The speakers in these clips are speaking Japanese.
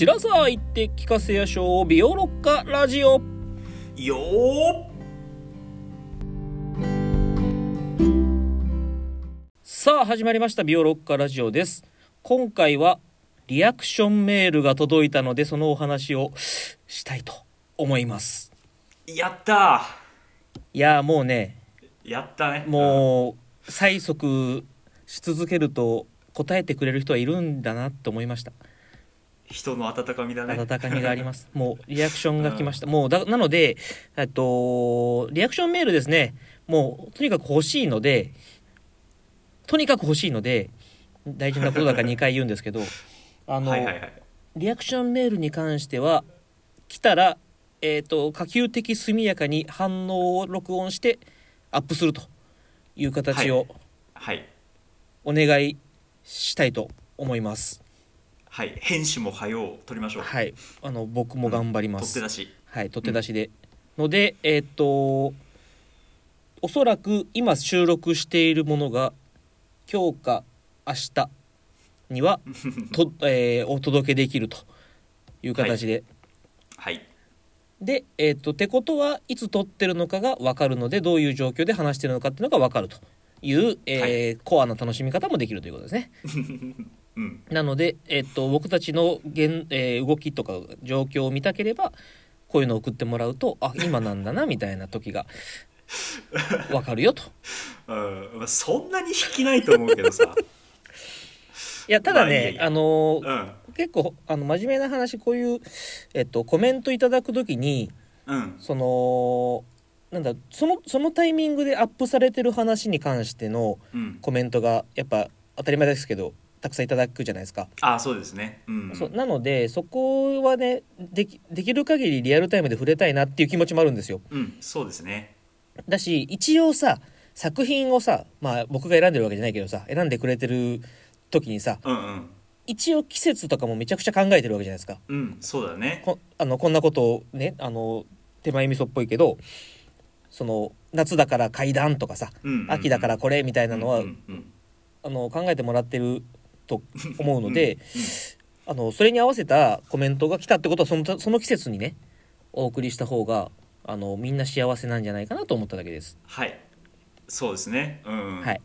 白沢行って聞かせやしょう。ビオロッカラジオ。よー。さあ始まりました。ビオロッカラジオです。今回はリアクションメールが届いたのでそのお話をしたいと思います。やったいやーもうね。ーやったね。もう催促し続けると答えてくれる人はいるんだなと思いました人の温かみだね温かみがあります。もうリアクションが来ました。もうだなので、えっとリアクションメールですね。もうとにかく欲しいので、とにかく欲しいので大事なことだから2回言うんですけど、あの、はいはいはいリアクションメールに関しては来たらえっ、と可及的速やかに反応を録音してアップするという形をはいお願いしたいと思います。はい編集も早う取りましょうはい、あの僕も頑張ります。取って出しはい、取って出しで。ので、えーっと、おそらく今収録しているものが、今日か明日には、とえーお届けできるという形で。はいで、えーっと、ってことはいつ撮ってるのかが分かるので、どういう状況で話してるのかっていうのが分かるという、えーコアな楽しみ方もできるということですね。うん。なので、えっと、僕たちの現、えー動きとか状況を見たければこういうのを送ってもらうとあ今なんだなみたいな時が わかるよと。うん。まあそんなに引きないと思うけどさ。いやただね、まあのーうん。結構あの真面目な話こういう、えっと、コメントいただく時にうん。そのなんだそのそのタイミングでアップされてる話に関してのうん。コメントがやっぱ当たり前ですけどたくさんいただくじゃないですか。あそうですね。うん。そうなのでそこはねできできる限りリアルタイムで触れたいなっていう気持ちもあるんですよ。うんそうですね。だし一応さ作品をさまあ僕が選んでるわけじゃないけどさ選んでくれてる時にさうんうん。一応季節とかもめちゃくちゃ考えてるわけじゃないですか。うんそうだね。こあのこんなことをねあの手前味噌っぽいけどその夏だから階段とかさうんうんうん。秋だからこれみたいなのは、うんうんあの考えてもらってると思うので、うん。あのそれに合わせたコメントが来たってことはそのその季節にねお送りした方があのみんな幸せなんじゃないかなと思っただけです。はい。そうですね。うん。はい。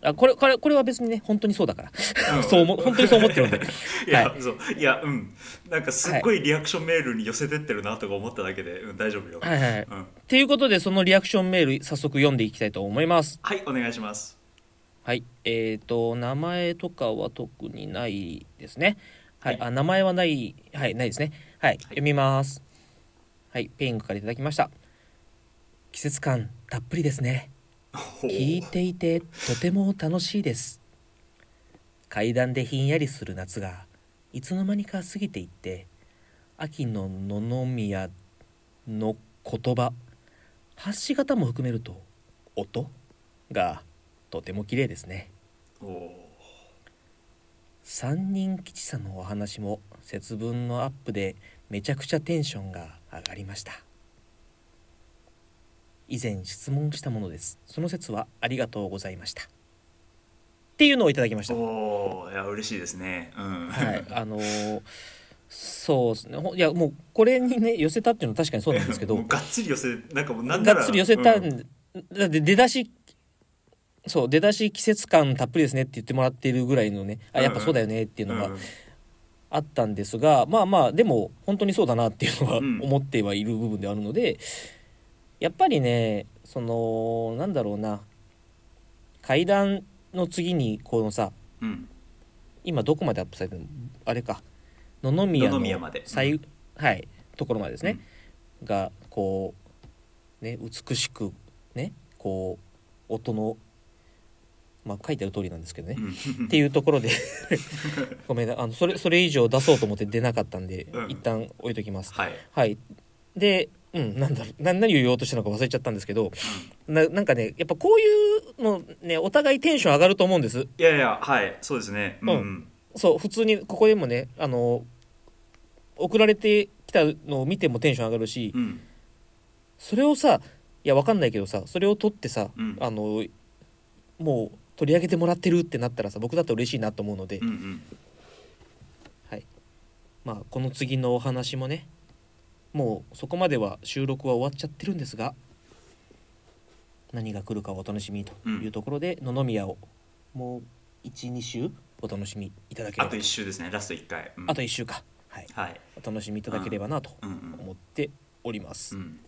あこれこれこれは別にね本当にそうだから、うん。そう思本当にそう思ってるんで。いや、はそう。いやうん。なんかすっごいリアクションメールに寄せてってるなとか思っただけで、うん、大丈夫よ、はいはいうん、ということでそのリアクションメール早速読んでいきたいと思います。はいお願いしますはい。えっ、と名前とかは特にないですね。はい、はい。あ名前はない。はいないですね。はい、読みます。はい。ペインクからいただきました。季節感たっぷりですね。聞いていてとても楽しいです。階段でひんやりする夏がいつの間にか過ぎていって秋の野々宮の言葉発し方も含めると音がとても綺麗ですね。お三人吉さんのお話も節分のアップでめちゃくちゃテンションが上がりました。以前質問したものです。その説はありがとうございました。っていうのをいただきました。おーいや嬉しいですね。うん。はい。あのーそうですね。ほいやもうこれにね寄せたっていうのは確かにそうなんですけど。がっつり寄せなんかもうなんがっつり寄せたん、うん。だって出だしそう出だし季節感たっぷりですねって言ってもらっているぐらいのねあやっぱそうだよねっていうのがうんあったんですが、まあまあでも本当にそうだなっていうのはうん。思ってはいる部分であるので、やっぱりねそのなんだろうな階段の次にこのさうん。今どこまでアップされてるの？あれか。野々宮のまで。最、はいところまでですね、がこうね美しくねこう音のまあ書いてある通りなんですけどね、うん。っていうところで。ごめんなあのそれそれ以上出そうと思って出なかったんで、うん。一旦置いときます。はい。はい。でうんなんだろう。な何を言おうとしたのか忘れちゃったんですけどななんかねやっぱこういうのねお互いテンション上がると思うんです。いやいやはい。そうですね。うん、うん。そう普通にここでもねあの送られてきたのを見てもテンション上がるしうん。それをさいやわかんないけどさそれを取ってさ、うん。あのもう取り上げてもらってるってなったらさ僕だったら嬉しいなと思うので、うんうん。はい。まあこの次のお話もねもうそこまでは収録は終わっちゃってるんですが何が来るかお楽しみというところで、野々宮をもう12週お楽しみいただければあと1週ですね。ラスト1回、うん。あと1週か、はい、はい。お楽しみいただければなとうんうん思っております。うん。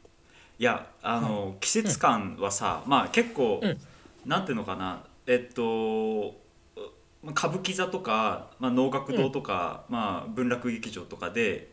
いやあの、季節感はさ、まあ結構、うん。なんていうのかなえっとまあ歌舞伎座とか、まあ、能楽堂とか、まあ、文楽劇場とかで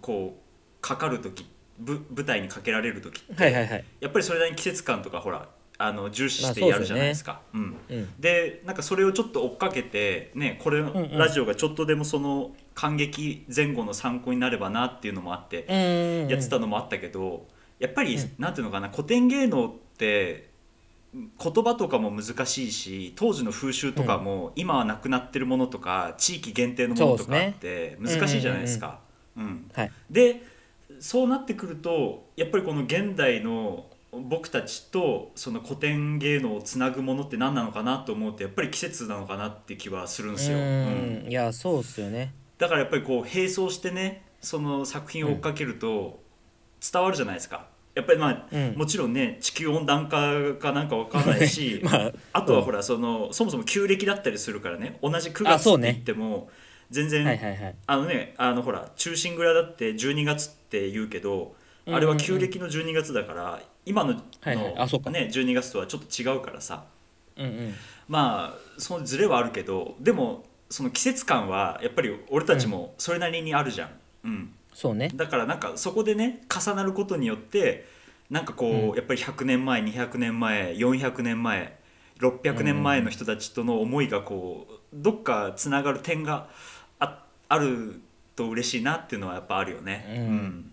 こうかかる時ぶ舞台にかけられる時って、はいはいはい。やっぱりそれなりに季節感とかほらあの重視してまあやるじゃないですか。うん。うん。でなんかそれをちょっと追っかけてねこれ、んうんラジオがちょっとでもその感激前後の参考になればなっていうのもあって、うん。やってたのもあったけどやっぱり、うん。なんていうのかな古典芸能って言葉とかも難しいし当時の風習とかも、今はなくなってるものとか地域限定のものとかあって難しいじゃないですか。でそうなってくるとやっぱりこの現代の僕たちとその古典芸能をつなぐものって何なのかなと思うとやっぱり季節なのかなって気はするんですよ。うんうんいやそうっすよね。だからやっぱりこう並走してねその作品を追っかけると伝わるじゃないですか。やっぱりまあ、うん。もちろんね地球温暖化かなんかわかんないし、まああとはほらそのそもそも旧暦だったりするからね同じ9月って言っても全然、はいはいはい。あのねあのほら忠臣蔵だって12月って言うけどあれは旧暦の12月だから今のはいはい。あそうか。のね12月とはちょっと違うからさ。うんうん。まあそのズレはあるけどでもその季節感はやっぱり俺たちもそれなりにあるじゃん。うんそうね。だからなんかそこでね重なることによってなんかこう、うん。やっぱり100年前200年前400年前600年前の人たちとの思いがこうどっかつながる点がああると嬉しいなっていうのはやっぱあるよね。うん。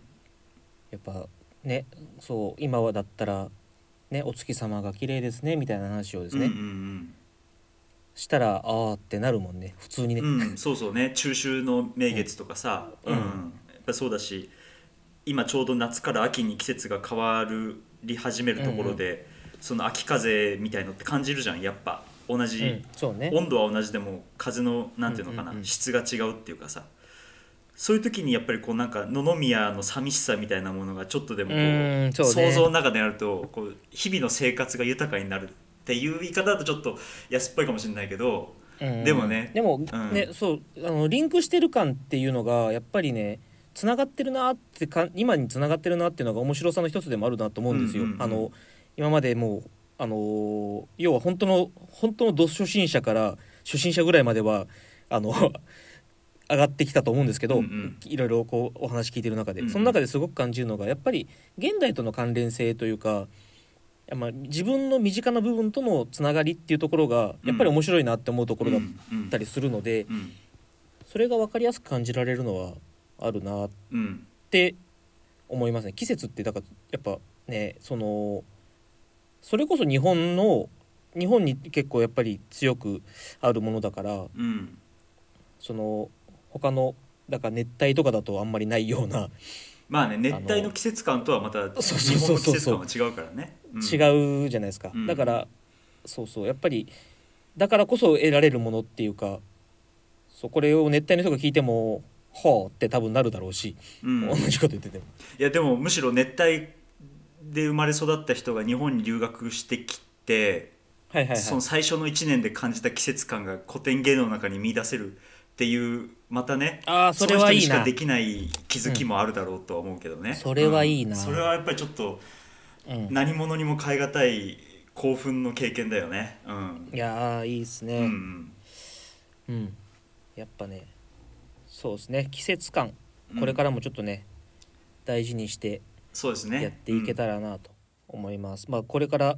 やっぱねそう今はだったらねお月様が綺麗ですねみたいな話をですね、うんうんしたらあーってなるもんね。普通にね、うんうん、そうそうね。中秋の名月とかさ、うん。やっぱそうだし今ちょうど夏から秋に季節が変わり始めるところで、その秋風みたいのって感じるじゃんやっぱ。同じ、うんそうね。温度は同じでも風のなんていうのかな、うんうんうん。質が違うっていうかさ。そういう時にやっぱりこうなんか野々宮の寂しさみたいなものがちょっとでもこうね。想像の中でやるとこう日々の生活が豊かになるっていう言い方だとちょっと安っぽいかもしれないけどうん。でもねでもうん。ね、そうあのリンクしてる感っていうのがやっぱりねつながってるなってか今につながってるなっていうのが面白さの一つでもあるなと思うんですよ。うんうんうんあの今までもうあのー要は本当の本当のド初心者から初心者ぐらいまではあの 上がってきたと思うんですけど、うんうんいろいろこうお話聞いてる中で、その中ですごく感じるのがやっぱり現代との関連性というか。やまあ自分の身近な部分とのつながりっていうところがやっぱり面白いなって思うところだっうんたりするので、うんそれが分かりやすく感じられるのはあるなっうんて思いますね。季節ってだからやっぱねそのそれこそ日本の日本に結構やっぱり強くあるものだからうんその他のだから熱帯とかだとあんまりないようなまあね熱帯の季節感とはまた日本の季節感は違うからね、うん違うじゃないですか、うん。だからそうそう。やっぱりだからこそ得られるものっていうかそうこれを熱帯の人が聞いても「はあ」って多分なるだろうし、うん。同じこと言ってても。いやでもむしろ熱帯で生まれ育った人が日本に留学してきて、はいはいはい。その最初の1年で感じた季節感が古典芸能の中に見出せるっていうまたねああそれはいいなの人にしかできない気づきもあるだろうとは思うけどね、それはいいな。うんそれはやっぱりちょっとうん。何者にも代え難い興奮の経験だよね。うん。いやーいいですうんねうん、やっぱねそうですね。季節感。うん。これからもちょっとね、大事にしてそうですね。やっていけたらなと思います、まあこれから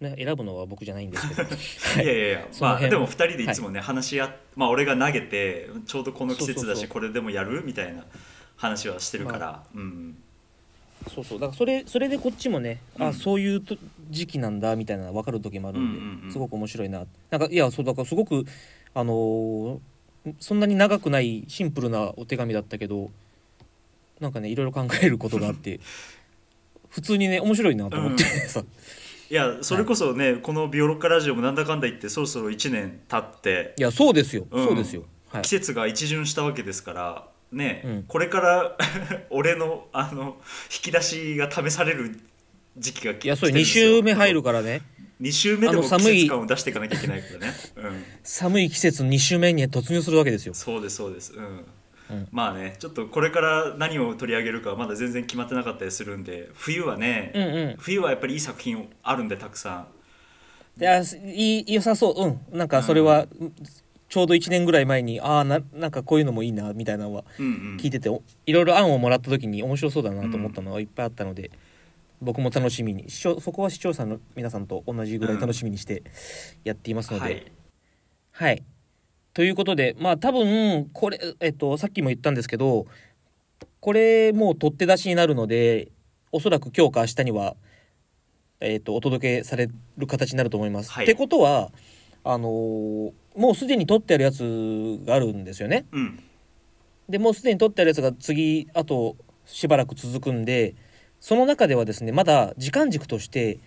ね選ぶのは僕じゃないんですけど。い。やいやいや。まあでも2人でいつもね、話し合っまあ俺が投げてちょうどこの季節だしこれでもやるみたいな話はしてるから、うん。そうそう。だからそれそれでこっちもね、うん。あそういうと時期なんだみたいな分かる時もあるんで、うんうんうん。すごく面白いな。なんかいやそうだからすごくあのーそんなに長くないシンプルなお手紙だったけどなんかねいろいろ考えることがあって 普通にね面白いなと思って、さ。いやそれこそね、この「ビオロッカラジオ」もなんだかんだ言ってそろそろ1年経っていやそうですよ、うん。そうですよ。はい。季節が一巡したわけですからね、うん。これから 俺のあの引き出しが試される時期が来いやそれ2来てるんですよ。週目入るからね2週目でも季節感を出していかなきゃいけないからね、うん、寒い季節2週目に突入するわけですよ。そうですそうです。うん、うん。まあねちょっとこれから何を取り上げるかはまだ全然決まってなかったりするんで冬はね、うんうん。冬はやっぱりいい作品あるんでたくさん。いやいい良さそう。うん。なんかそれは、ちょうど1年ぐらい前にああななんかこういうのもいいなみたいなのはうんうん。聞いてて、おいろいろ案をもらった時に面白そうだなと思ったのがいっぱいあったので、僕も楽しみに視聴そこは視聴者の皆さんと同じぐらい楽しみにしてやっていますので、はいはい。ということで、まあ多分、これ、えっと、さっきも言ったんですけど、これもう取って出しになるので、おそらく今日か明日には、えっと、お届けされる形になると思います。はいってことは、あのーもうすでに取ってあるやつがあるんですよね。うんで、もうすでに取ってあるやつが次、あとしばらく続くんで、その中ではですね、まだ時間軸として、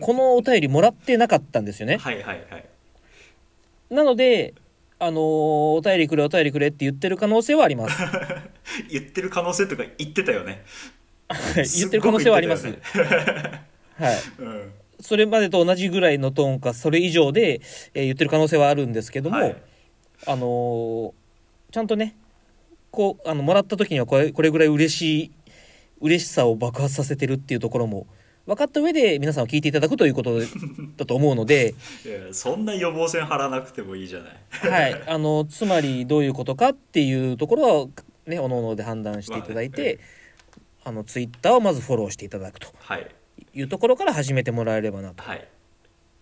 このお便りもらってなかったんですよね。はいはいはいなので、あのーお便りくれお便りくれって言ってる可能性はあります。言ってる可能性とか言ってたよね 言ってる可能性はあります。すっごく言ってはい。たよねそれまでと同じぐらいのトーンか、それ以上で、えー言ってる可能性はあるんですけども、うんはいあのーちゃんとね、こう、あの、もらった時にはこれ、これぐらい嬉しい、嬉しさを爆発させてるっていうところも、分かった上で皆さんを聞いていただくということだと思うので、いやそんな予防線張らなくてもいいじゃない。はい、あのつまりどういうことかっていうところはねおのので判断していただいて、あのツイッターをまずフォローしていただくとはい。いうところから始めてもらえればなとはい。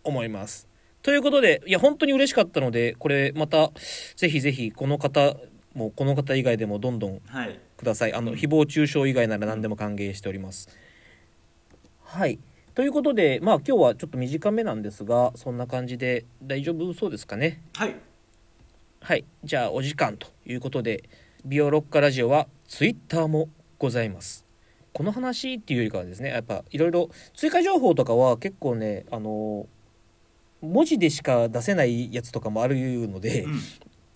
思います。ということでいや本当に嬉しかったのでこれまたぜひぜひこの方もこの方以外でもどんどんはいくださいあのうん誹謗中傷以外なら何でも歓迎しております。はいということでまあ今日はちょっと短めなんですがそんな感じで大丈夫そうですかね？はいはい、じゃあお時間ということで、ビオロッカラジオはツイッターもございます。この話っていうよりかはですね、やっぱいろいろ追加情報とかは結構ね、あの文字でしか出せないやつとかもあるので、うん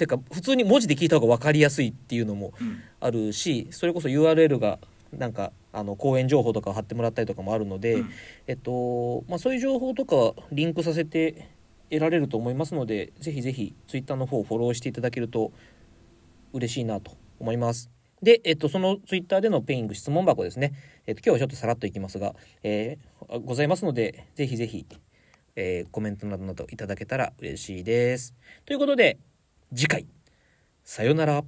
てか普通に文字で聞いた方が分かりやすいっていうのもうんあるし、それこそ URL がなんかあの講演情報とかを貼ってもらったりとかもあるので、うんえっとまあ、そういう情報とかリンクさせて得られると思いますのでぜひぜひツイッターの方をフォローしていただけると嬉しいなと思います。で、えっと、そのツイッターでのペイング質問箱ですね、えっと、今日はちょっとさらっといきますが、えーございますのでぜひぜひ、えーコメントなどなどいただけたら嬉しいです。ということで次回さよなら。